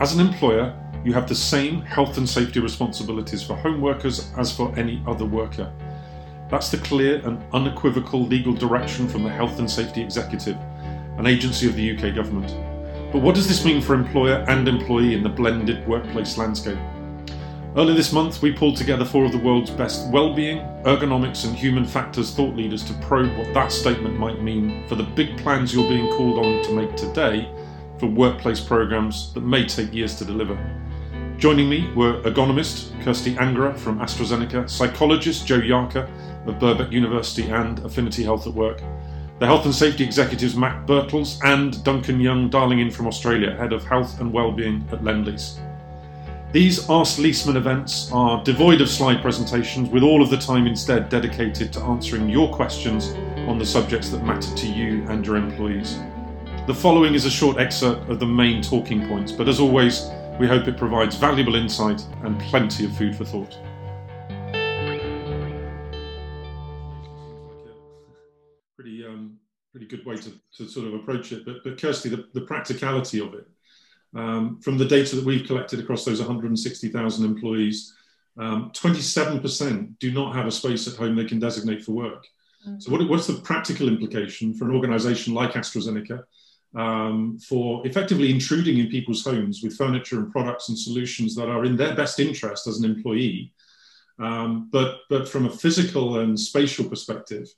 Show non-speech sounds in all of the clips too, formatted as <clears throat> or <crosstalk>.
As an employer, you have the same health and safety responsibilities for home workers as for any other worker. That's the clear and unequivocal legal direction from the Health and Safety Executive, an agency of the UK government. But what does this mean for employer and employee in the blended workplace landscape? Earlier this month, we pulled together four of the world's best well-being, ergonomics, and human factors thought leaders to probe what that statement might mean for the big plans you're being called on to make today for workplace programs that may take years to deliver. Joining me were ergonomist Kirsty Angerer from AstraZeneca, psychologist Jo Yarker of Birkbeck University and Affinity Health at Work, the health and safety executives Matt Birtles and Duncan Young Darlingin from Australia, head of health and wellbeing at Lendlease. These Ask Leesman events are devoid of slide presentations, with all of the time instead dedicated to answering your questions on the subjects that matter to you and your employees. The following is a short excerpt of the main talking points, but as always, we hope it provides valuable insight and plenty of food for thought. Pretty, um, pretty good way to, to sort of approach it. But, but Kirsty, the, the practicality of it um, from the data that we've collected across those 160,000 employees, um, 27% do not have a space at home they can designate for work. Mm-hmm. So, what, what's the practical implication for an organization like AstraZeneca um, for effectively intruding in people's homes with furniture and products and solutions that are in their best interest as an employee, um, but, but from a physical and spatial perspective,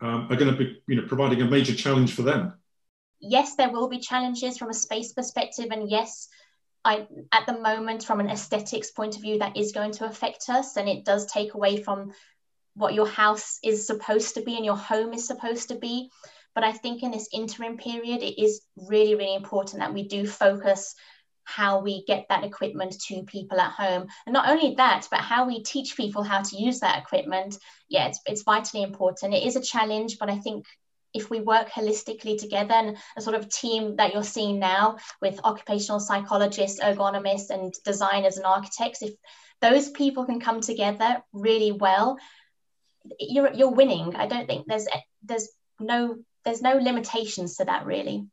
um, are going to be you know, providing a major challenge for them? yes, there will be challenges from a space perspective, and yes, I at the moment from an aesthetics point of view that is going to affect us, and it does take away from what your house is supposed to be and your home is supposed to be. But I think in this interim period, it is really, really important that we do focus how we get that equipment to people at home. And not only that, but how we teach people how to use that equipment. Yeah, it's, it's vitally important. It is a challenge, but I think if we work holistically together and a sort of team that you're seeing now with occupational psychologists, ergonomists, and designers and architects, if those people can come together really well, you're you're winning. I don't think there's there's no there's no limitations to that really.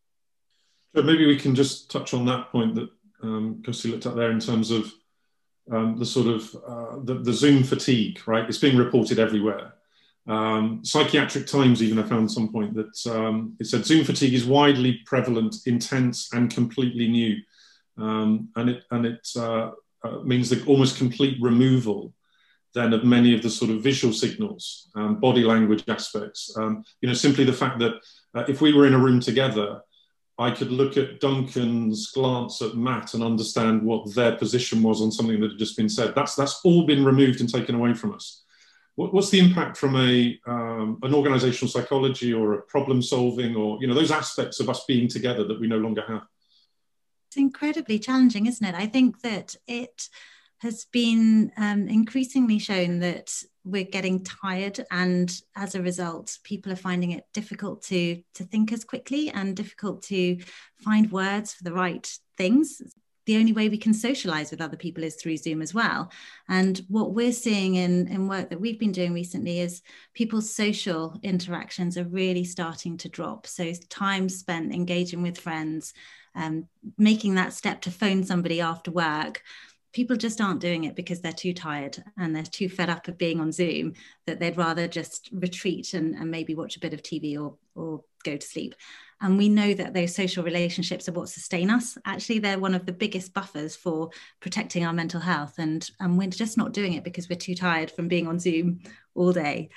So maybe we can just touch on that point that um, Kirsty looked at there in terms of um, the sort of uh, the, the Zoom fatigue, right? It's being reported everywhere. Um, Psychiatric Times even I found some point that um, it said Zoom fatigue is widely prevalent, intense, and completely new, um, and it and it uh, uh, means the almost complete removal then of many of the sort of visual signals, um, body language aspects. Um, you know, simply the fact that uh, if we were in a room together, I could look at Duncan's glance at Matt and understand what their position was on something that had just been said. That's that's all been removed and taken away from us. What, what's the impact from a um, an organizational psychology or a problem solving or you know those aspects of us being together that we no longer have? It's incredibly challenging, isn't it? I think that it has been um, increasingly shown that we're getting tired and as a result people are finding it difficult to to think as quickly and difficult to find words for the right things the only way we can socialize with other people is through Zoom as well. And what we're seeing in, in work that we've been doing recently is people's social interactions are really starting to drop. So, time spent engaging with friends, um, making that step to phone somebody after work. People just aren't doing it because they're too tired and they're too fed up of being on Zoom that they'd rather just retreat and, and maybe watch a bit of TV or, or go to sleep. And we know that those social relationships are what sustain us. Actually, they're one of the biggest buffers for protecting our mental health. And, and we're just not doing it because we're too tired from being on Zoom all day.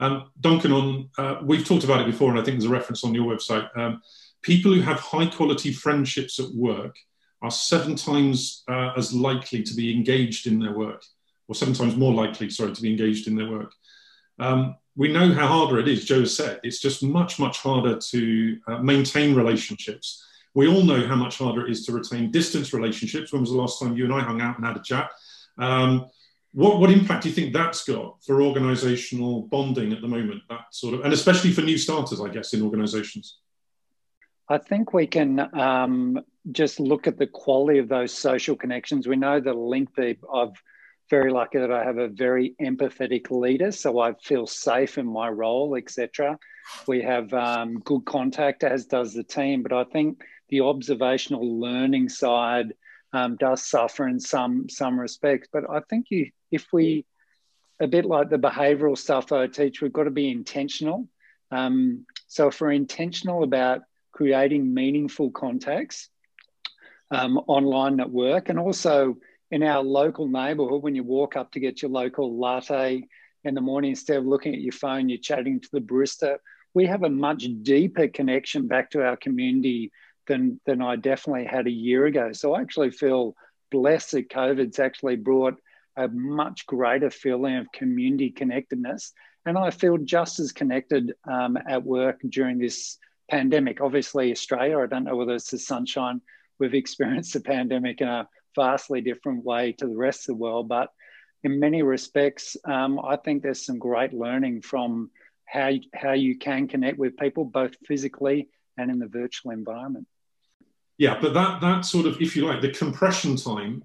Um, Duncan, on uh, we've talked about it before, and I think there's a reference on your website. Um, people who have high quality friendships at work are seven times uh, as likely to be engaged in their work, or seven times more likely, sorry, to be engaged in their work. Um, we know how harder it is, Jo said. It's just much, much harder to uh, maintain relationships. We all know how much harder it is to retain distance relationships. When was the last time you and I hung out and had a chat? Um, what, what impact do you think that's got for organizational bonding at the moment? That sort of, and especially for new starters, I guess, in organizations? I think we can um, just look at the quality of those social connections. We know the length of very lucky that I have a very empathetic leader, so I feel safe in my role, etc. We have um, good contact, as does the team. But I think the observational learning side um, does suffer in some some respects. But I think you, if we, a bit like the behavioural stuff I teach, we've got to be intentional. Um, so if we're intentional about creating meaningful contacts um, online at work, and also in our local neighbourhood, when you walk up to get your local latte in the morning, instead of looking at your phone, you're chatting to the barista. We have a much deeper connection back to our community than than I definitely had a year ago. So I actually feel blessed that COVID's actually brought a much greater feeling of community connectedness, and I feel just as connected um, at work during this pandemic. Obviously, Australia. I don't know whether it's the sunshine. We've experienced the pandemic in a vastly different way to the rest of the world, but in many respects, um, I think there's some great learning from how how you can connect with people both physically and in the virtual environment. Yeah, but that that sort of, if you like, the compression time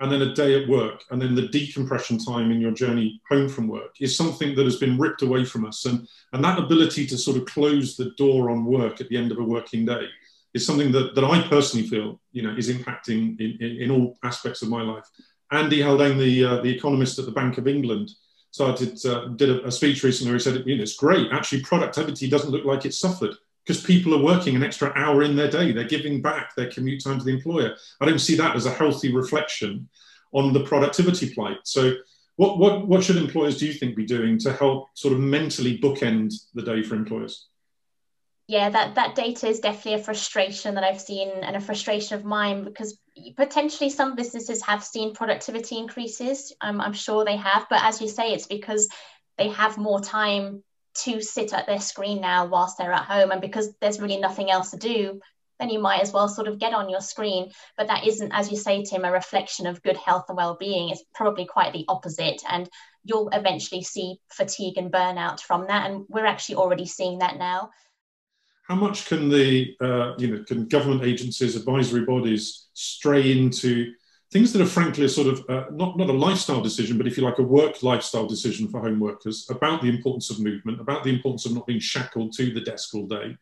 and then a day at work and then the decompression time in your journey home from work is something that has been ripped away from us. And, and that ability to sort of close the door on work at the end of a working day is something that, that I personally feel, you know, is impacting in, in, in all aspects of my life. Andy Haldane, the, uh, the economist at the Bank of England, started, uh, did a, a speech recently where he said, you know, it's great. Actually, productivity doesn't look like it's suffered because people are working an extra hour in their day. They're giving back their commute time to the employer. I don't see that as a healthy reflection on the productivity plight. So, what, what, what should employers, do you think, be doing to help sort of mentally bookend the day for employers? Yeah, that, that data is definitely a frustration that I've seen and a frustration of mine because potentially some businesses have seen productivity increases. Um, I'm sure they have, but as you say, it's because they have more time to sit at their screen now whilst they're at home and because there's really nothing else to do then you might as well sort of get on your screen. But that isn't as you say tim a reflection of good health and well-being. It's probably quite the opposite and you'll eventually see fatigue and burnout from that and we're actually already seeing that now. How much can the uh, you know can government agencies advisory bodies stray into things that are frankly a sort of uh, not, not a lifestyle decision, but if you like, a work lifestyle decision for home workers about the importance of movement, about the importance of not being shackled to the desk all day,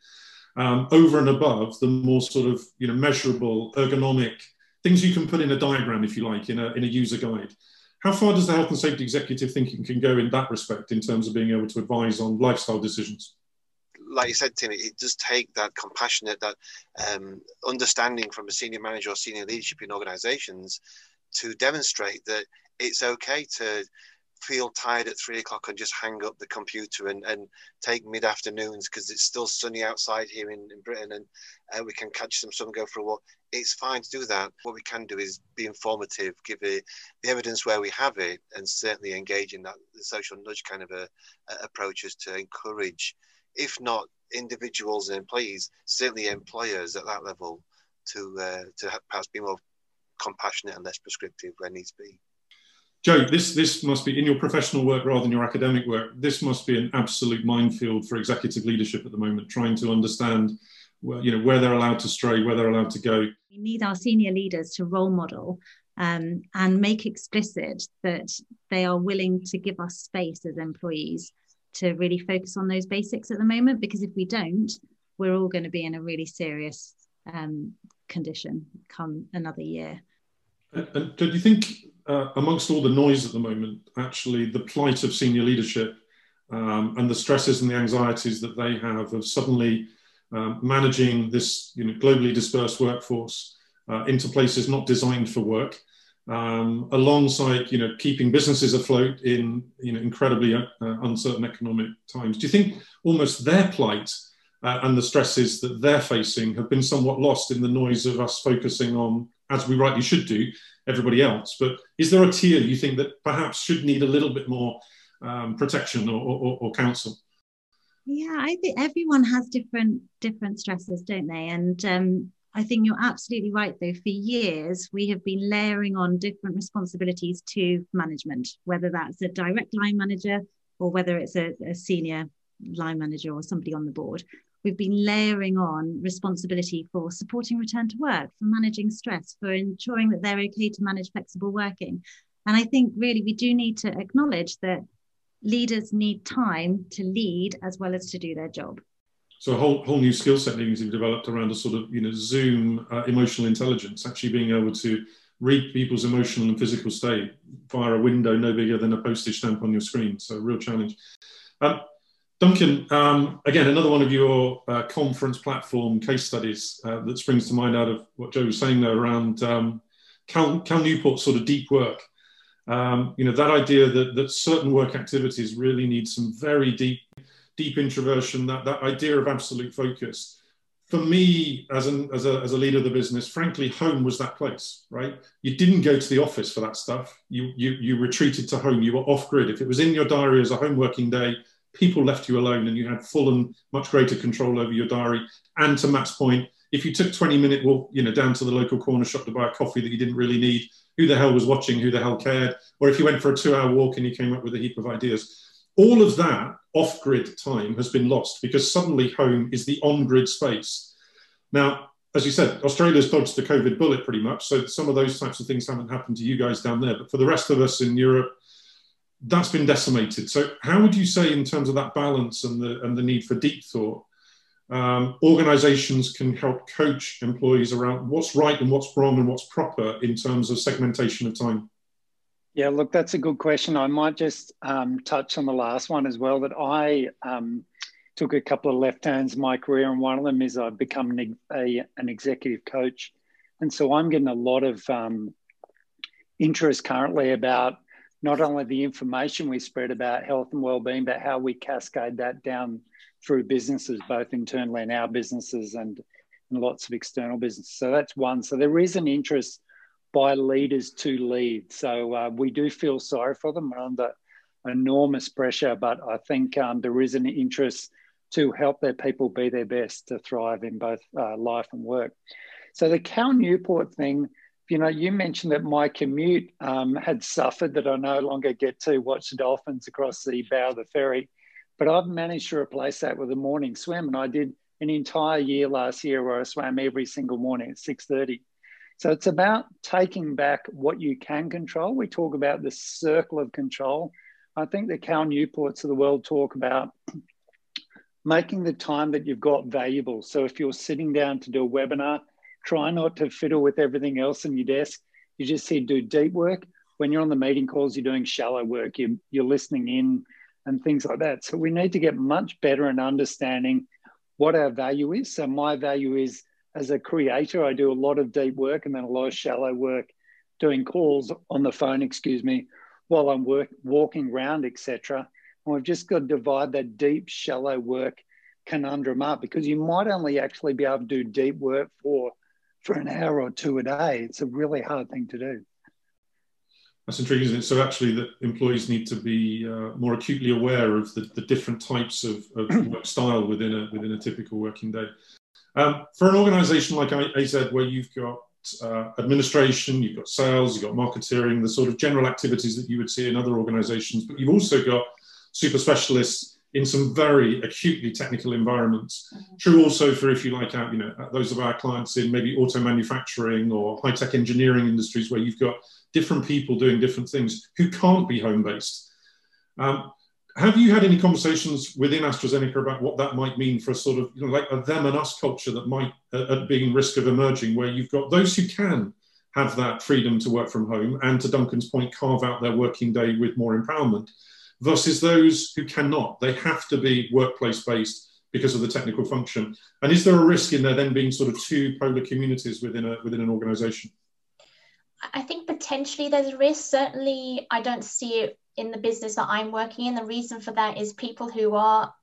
um, over and above the more sort of you know measurable, ergonomic things you can put in a diagram, if you like, in a, in a user guide. How far does the health and safety executive think it can go in that respect in terms of being able to advise on lifestyle decisions? Like you said, Tim, it does take that compassionate, that um, understanding from a senior manager or senior leadership in organizations to demonstrate that it's okay to feel tired at three o'clock and just hang up the computer and, and take mid afternoons because it's still sunny outside here in, in Britain and uh, we can catch some sun, go for a walk. It's fine to do that. What we can do is be informative, give it, the evidence where we have it, and certainly engage in that the social nudge kind of a, a approaches to encourage if not individuals and employees, certainly employers at that level to uh, to perhaps be more compassionate and less prescriptive where needs be. Jo, this this must be in your professional work rather than your academic work. This must be an absolute minefield for executive leadership at the moment, trying to understand, well, you know, where they're allowed to stray, where they're allowed to go. We need our senior leaders to role model um, and make explicit that they are willing to give us space as employees to really focus on those basics at the moment because if we don't we're all going to be in a really serious um, condition come another year. And, and do you think uh, amongst all the noise at the moment actually the plight of senior leadership um, and the stresses and the anxieties that they have of suddenly um, managing this you know globally dispersed workforce uh, into places not designed for work um, alongside you know keeping businesses afloat in you know incredibly uh, uncertain economic times. Do you think almost their plight uh, and the stresses that they're facing have been somewhat lost in the noise of us focusing on, as we rightly should do, everybody else? But is there a tier you think that perhaps should need a little bit more um, protection or, or, or counsel? Yeah, I think everyone has different different stresses, don't they? And um, I think you're absolutely right, though. For years, we have been layering on different responsibilities to management, whether that's a direct line manager or whether it's a, a senior line manager or somebody on the board. We've been layering on responsibility for supporting return to work, for managing stress, for ensuring that they're okay to manage flexible working. And I think really we do need to acknowledge that leaders need time to lead as well as to do their job. So a whole whole new skill set needs to be developed around a sort of you know Zoom uh, emotional intelligence, actually being able to read people's emotional and physical state via a window no bigger than a postage stamp on your screen. So a real challenge. Um, Duncan, um, again, another one of your uh, conference platform case studies uh, that springs to mind out of what Jo was saying there around um, Cal, Cal Newport's sort of deep work. Um, you know, that idea that, that certain work activities really need some very deep, deep introversion, that, that idea of absolute focus. For me, as, an, as, a, as a leader of the business, frankly, home was that place, right? You didn't go to the office for that stuff. You, you, you retreated to home. You were off grid. If it was in your diary as a home working day, people left you alone and you had full and much greater control over your diary. And to Matt's point, if you took 20 minute walk, you know, down to the local corner shop to buy a coffee that you didn't really need, who the hell was watching, who the hell cared? Or if you went for a two hour walk and you came up with a heap of ideas, all of that off grid time has been lost because suddenly home is the on grid space. Now, as you said, Australia's dodged the COVID bullet pretty much. So some of those types of things haven't happened to you guys down there. But for the rest of us in Europe, that's been decimated. So how would you say in terms of that balance and the, and the need for deep thought, um, organizations can help coach employees around what's right and what's wrong and what's proper in terms of segmentation of time? Yeah, look, that's a good question. I might just um, touch on the last one as well. That I um, took a couple of left turns in my career, and one of them is I've become an, a, an executive coach, and so I'm getting a lot of um, interest currently about not only the information we spread about health and well-being, but how we cascade that down through businesses, both internally in our businesses and, and lots of external businesses. So that's one. So there is an interest by leaders to lead. So uh, we do feel sorry for them. We're under enormous pressure, but I think um, there is an interest to help their people be their best to thrive in both uh, life and work. So the Cal Newport thing, you know, you mentioned that my commute um, had suffered, that I no longer get to watch the dolphins across the bow of the ferry. But I've managed to replace that with a morning swim, and I did an entire year last year where I swam every single morning at six thirty. So it's about taking back what you can control. We talk about the circle of control. I think the Cal Newports of the world talk about making the time that you've got valuable. So if you're sitting down to do a webinar, try not to fiddle with everything else in your desk. You just say do deep work. When you're on the meeting calls, you're doing shallow work. You're, you're listening in and things like that. So we need to get much better in understanding what our value is. So my value is as a creator, I do a lot of deep work and then a lot of shallow work, doing calls on the phone, excuse me, while I'm work, walking around, etc. And we've just got to divide that deep, shallow work conundrum up because you might only actually be able to do deep work for for an hour or two a day. It's a really hard thing to do. That's intriguing, isn't it? So actually, that employees need to be uh, more acutely aware of the, the different types of, of <clears throat> work style within a within a typical working day. Um, for an organisation like AZ, where you've got uh, administration, you've got sales, you've got marketing, the sort of general activities that you would see in other organisations, but you've also got super specialists in some very acutely technical environments. Mm-hmm. True also for, if you like, out, you know, those of our clients in maybe auto manufacturing or high tech engineering industries where you've got different people doing different things who can't be home based. Um, have you had any conversations within AstraZeneca about what that might mean for a sort of you know, like a them and us culture that might uh, be in risk of emerging, where you've got those who can have that freedom to work from home and, to Duncan's point, carve out their working day with more empowerment, versus those who cannot. They have to be workplace based because of the technical function. And is there a risk in there then being sort of two polar communities within a within an organisation? I think potentially there's a risk. Certainly, I don't see it in the business that I'm working in. The reason for that is people who are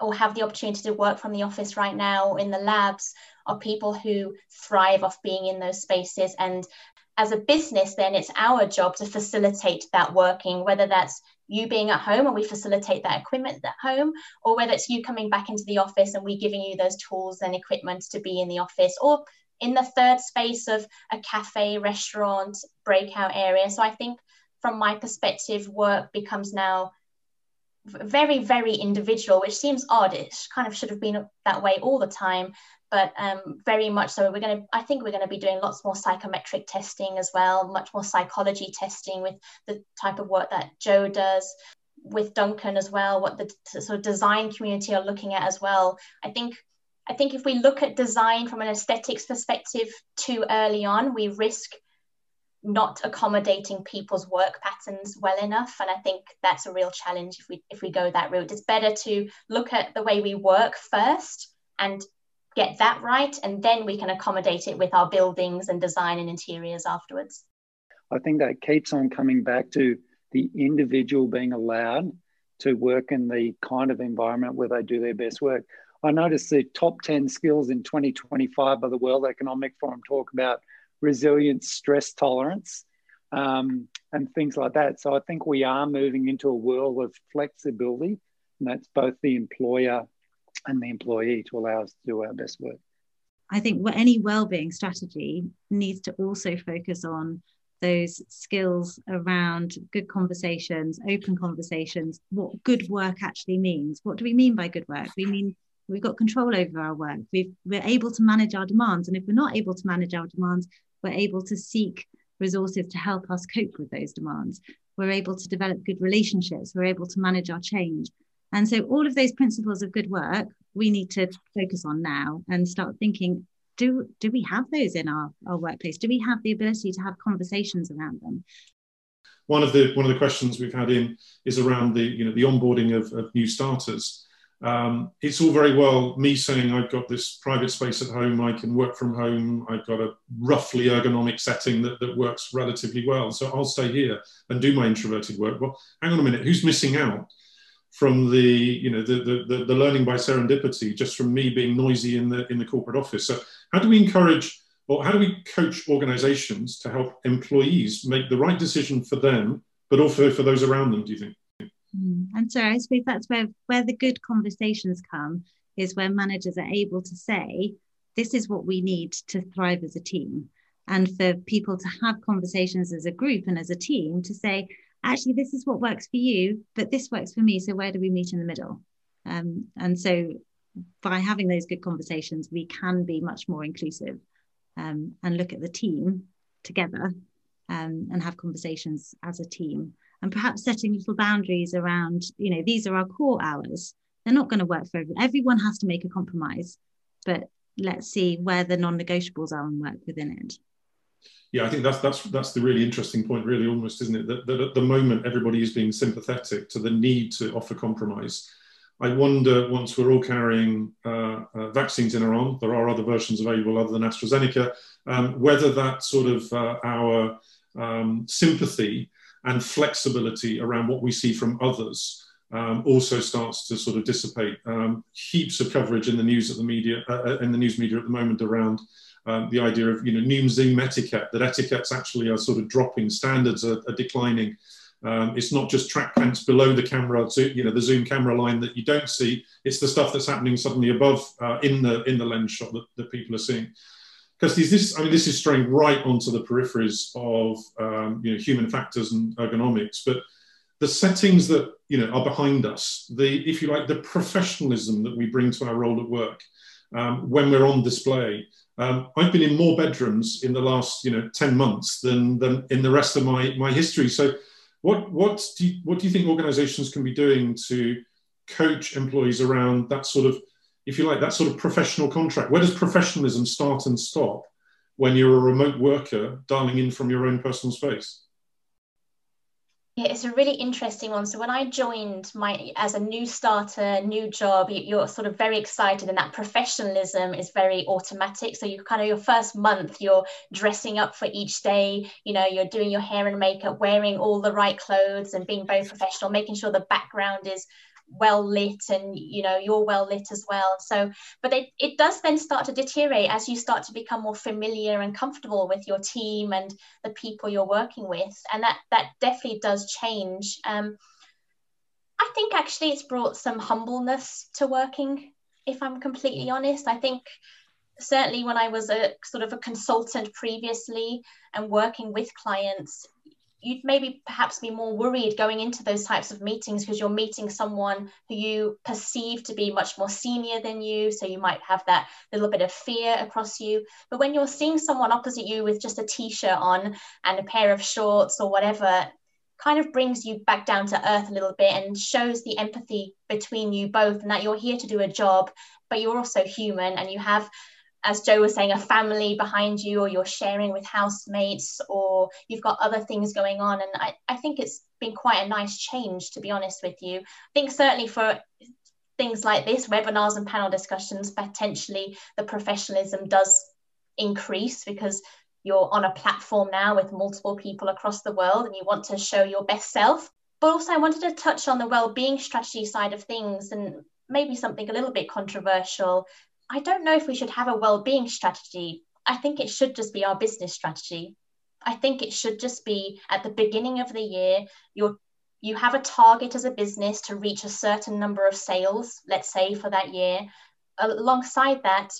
or have the opportunity to work from the office right now in the labs are people who thrive off being in those spaces. And as a business, then it's our job to facilitate that working, whether that's you being at home and we facilitate that equipment at home, or whether it's you coming back into the office and we giving you those tools and equipment to be in the office, or in the third space of a cafe, restaurant, breakout area. So I think from my perspective, work becomes now very, very individual, which seems odd. It kind of should have been that way all the time, but um, very much so. We're going to, I think we're going to be doing lots more psychometric testing as well, much more psychology testing with the type of work that Jo does. with Duncan as well, what the sort of design community are looking at as well. I think I think if we look at design from an aesthetics perspective too early on, we risk not accommodating people's work patterns well enough. And I think that's a real challenge if we if we go that route. It's better to look at the way we work first and get that right, and then we can accommodate it with our buildings and design and interiors afterwards. I think that keeps on coming back to the individual being allowed to work in the kind of environment where they do their best work. I noticed the top 10 skills in 2025 by the World Economic Forum talk about resilience, stress tolerance, um, and things like that. So I think we are moving into a world of flexibility, and that's both the employer and the employee to allow us to do our best work. I think any well-being strategy needs to also focus on those skills around good conversations, open conversations, what good work actually means. What do we mean by good work? We mean we've got control over our work. we are able to manage our demands. And if we're not able to manage our demands, we're able to seek resources to help us cope with those demands. We're able to develop good relationships. We're able to manage our change. And so, all of those principles of good work, we need to focus on now and start thinking do, do we have those in our, our workplace? Do we have the ability to have conversations around them? One of the one of the questions we've had in is around the you know the onboarding of, of new starters um, it's all very well me saying I've got this private space at home, I can work from home, I've got a roughly ergonomic setting that, that works relatively well. So I'll stay here and do my introverted work. Well, hang on a minute, who's missing out from the, you know, the, the, the, learning by serendipity just from me being noisy in the in the corporate office? So how do we encourage or how do we coach organizations to help employees make the right decision for them, but also for those around them, do you think? Mm. And so I suppose that's where where the good conversations come is where managers are able to say, this is what we need to thrive as a team. And for people to have conversations as a group and as a team to say, actually, this is what works for you, but this works for me. So where do we meet in the middle? Um, and so by having those good conversations, we can be much more inclusive um, and look at the team together um, and have conversations as a team and perhaps setting little boundaries around, you know, these are our core hours. They're not going to work for everyone. Everyone has to make a compromise, but let's see where the non-negotiables are and work within it. Yeah, I think that's that's that's the really interesting point, really, almost, isn't it? That, that at the moment everybody is being sympathetic to the need to offer compromise. I wonder once we're all carrying uh, uh, vaccines in our arm, there are other versions available other than AstraZeneca, um, whether that sort of uh, our um, sympathy and flexibility around what we see from others um, also starts to sort of dissipate. Um, heaps of coverage in the news at the media uh, uh, in the news media at the moment around um, the idea of you know new Zoom etiquette that etiquettes actually are sort of dropping, standards are, are declining. Um, it's not just track pants below the camera, you know, the zoom camera line that you don't see. It's the stuff that's happening suddenly above uh, in the in the lens shot that, that people are seeing because this, I mean, this is straying right onto the peripheries of um, you know human factors and ergonomics, but the settings that you know are behind us, the if you like, the professionalism that we bring to our role at work um, when we're on display. Um, I've been in more bedrooms in the last you know ten months than than in the rest of my my history. So, what what do you, what do you think organisations can be doing to coach employees around that sort of if you like, that sort of professional contract. Where does professionalism start and stop when you're a remote worker dialing in from your own personal space? Yeah, it's a really interesting one. So when I joined my as a new starter, new job, you, are sort of very excited, and that professionalism is very automatic. So you kind of your first month, you're dressing up for each day. You know, you're doing your hair and makeup, wearing all the right clothes, and being very professional, making sure the background is well lit and you know you're well lit as well. So but it, it does then start to deteriorate as you start to become more familiar and comfortable with your team and the people you're working with. And that that definitely does change. Um, i think actually it's brought some humbleness to working if i'm completely honest. I think certainly when i was a sort of a consultant previously and working with clients you'd maybe perhaps be more worried going into those types of meetings because you're meeting someone who you perceive to be much more senior than you. So you might have that little bit of fear across you. But when you're seeing someone opposite you with just a t-shirt on and a pair of shorts or whatever kind of brings you back down to earth a little bit and shows the empathy between you both and that you're here to do a job, but you're also human and you have as Jo was saying, a family behind you, or you're sharing with housemates, or you've got other things going on. And I, I think it's been quite a nice change, to be honest with you. I think certainly for things like this, webinars and panel discussions, potentially the professionalism does increase because you're on a platform now with multiple people across the world and you want to show your best self. But also, I wanted to touch on the well-being strategy side of things and maybe something a little bit controversial. I don't know if we should have a well-being strategy. I think it should just be our business strategy. I think it should just be at the beginning of the year, you're you have a target as a business to reach a certain number of sales, let's say for that year. Alongside that,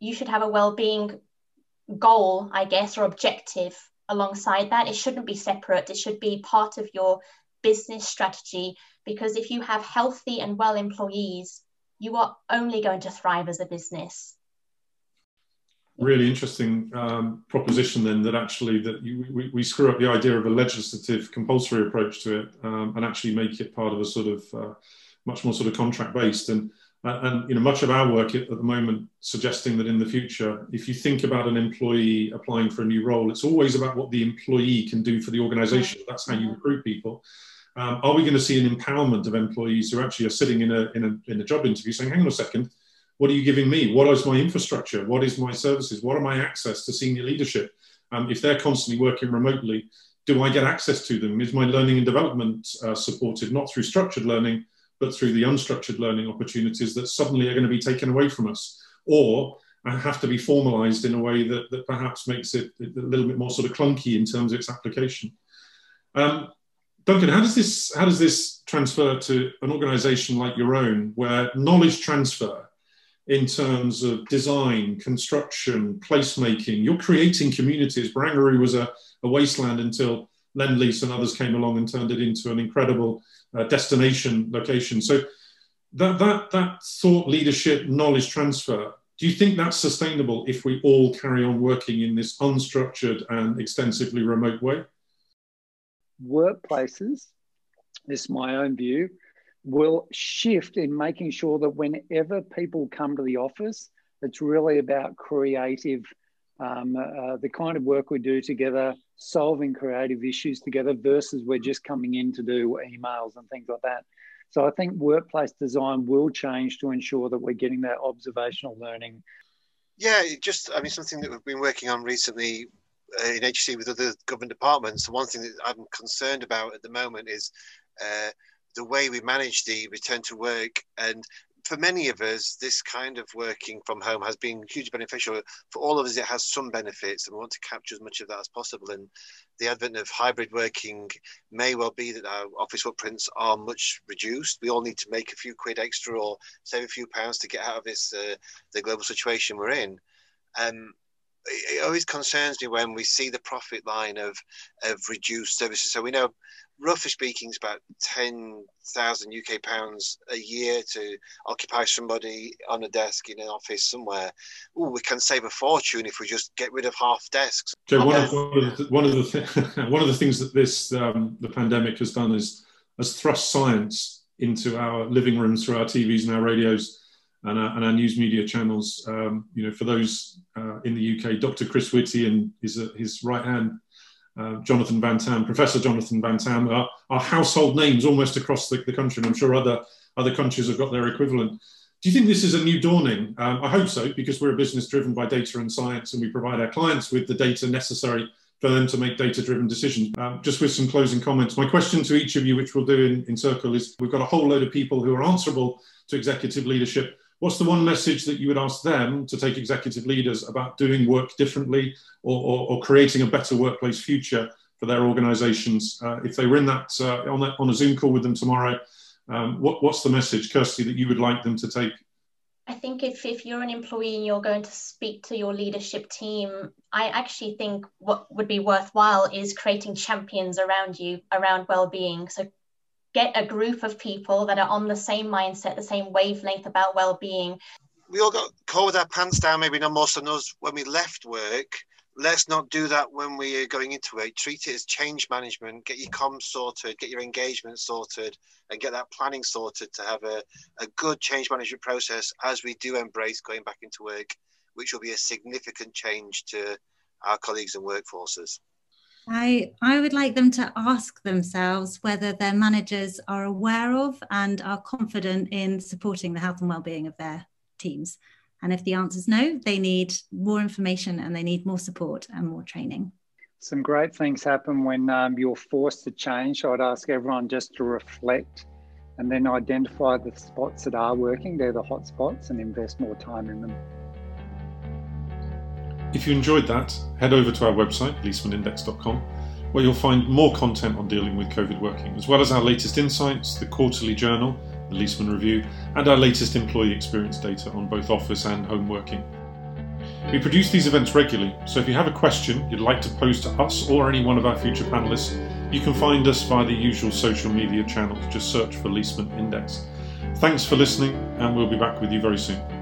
you should have a well-being goal, I guess, or objective alongside that. It shouldn't be separate. It should be part of your business strategy because if you have healthy and well employees, you are only going to thrive as a business. Really interesting um, proposition then that actually that you, we, we, screw up the idea of a legislative compulsory approach to it um, and actually make it part of a sort of uh, much more sort of contract based. And uh, and you know much of our work at, the moment suggesting that in the future if you think about an employee applying for a new role it's always about what the employee can do for the organization. That's how you recruit people um, are we going to see an empowerment of employees who actually are sitting in a, in a in a job interview saying hang on a second what are you giving me? What is my infrastructure? What is my services? What are my access to senior leadership? Um, if they're constantly working remotely do i get access to them? Is my learning and development uh, supported not through structured learning but through the unstructured learning opportunities that suddenly are going to be taken away from us, or have to be formalized in a way that, that perhaps makes it a little bit more sort of clunky in terms of its application. Um, Duncan, how does this how does this transfer to an organisation like your own, where knowledge transfer in terms of design, construction, placemaking, you're creating communities. Barangaroo was a, a wasteland until Lend Lease and others came along and turned it into an incredible uh, destination location. So that, that, that thought leadership knowledge transfer, do you think that's sustainable if we all carry on working in this unstructured and extensively remote way? Workplaces, this is my own view, will shift in making sure that whenever people come to the office, it's really about creative, um, uh, the kind of work we do together, solving creative issues together versus we're just coming in to do emails and things like that. So I think workplace design will change to ensure that we're getting that observational learning. Yeah, just I mean something that we've been working on recently uh, in HC with other government departments. The one thing that I'm concerned about at the moment is uh, the way we manage the return to work and for many of us, this kind of working from home has been hugely beneficial. For all of us, it has some benefits, and we want to capture as much of that as possible. And the advent of hybrid working may well be that our office footprints are much reduced. We all need to make a few quid extra or save a few pounds to get out of this uh, the global situation we're in. Um, it always concerns me when we see the profit line of of reduced services. So we know roughly speaking, it's about 10,000 UK pounds a year to occupy somebody on a desk in an office somewhere. Ooh, we can save a fortune if we just get rid of half desks. Jo, one, of, one, of the, one, of the th- <laughs> one of the things that this um, the pandemic has done is has thrust science into our living rooms through our TVs and our radios. And our, and our news media channels, um, you know, for those uh, in the UK, Dr. Chris Whitty and his, uh, his right hand uh, Jonathan Van Tam, Professor Jonathan Van Tam, are, are household names almost across the, the, country, and I'm sure other, other countries have got their equivalent. Do you think this is a new dawning? Um, I hope so, because we're a business driven by data and science, and we provide our clients with the data necessary for them to make data driven decisions. Um, just with some closing comments, my question to each of you, which we'll do in, in Circle, is we've got a whole load of people who are answerable to executive leadership what's the one message that you would ask them to take executive leaders about doing work differently or, or, or creating a better workplace future for their organizations? Uh, if they were in that, uh, on, that on a Zoom call with them tomorrow, um, what, what's the message, Kirsty, that you would like them to take? I think if, if you're an employee and you're going to speak to your leadership team, I actually think what would be worthwhile is creating champions around you around well-being. So get a group of people that are on the same mindset, the same wavelength about well-being. We all got caught with our pants down, maybe not most of us, when we left work. let's not do that when we are going into it. Treat it as change management. Get your comms sorted, get your engagement sorted, and get that planning sorted to have a, a good change management process as we do embrace going back into work, which will be a significant change to our colleagues and workforces. I, I would like them to ask themselves whether their managers are aware of and are confident in supporting the health and well-being of their teams. And if the answer is no, they need more information and they need more support and more training. Some great things happen when um, you're forced to change. I'd ask everyone just to reflect and then identify the spots that are working. They're the hot spots and invest more time in them. If you enjoyed that, head over to our website, leesmanindex.com, where you'll find more content on dealing with COVID working, as well as our latest insights, the quarterly journal, the Leesman Review, and our latest employee experience data on both office and home working. We produce these events regularly, so if you have a question you'd like to pose to us or any one of our future panelists, you can find us via the usual social media channels. Just search for Leesman Index. Thanks for listening, and we'll be back with you very soon.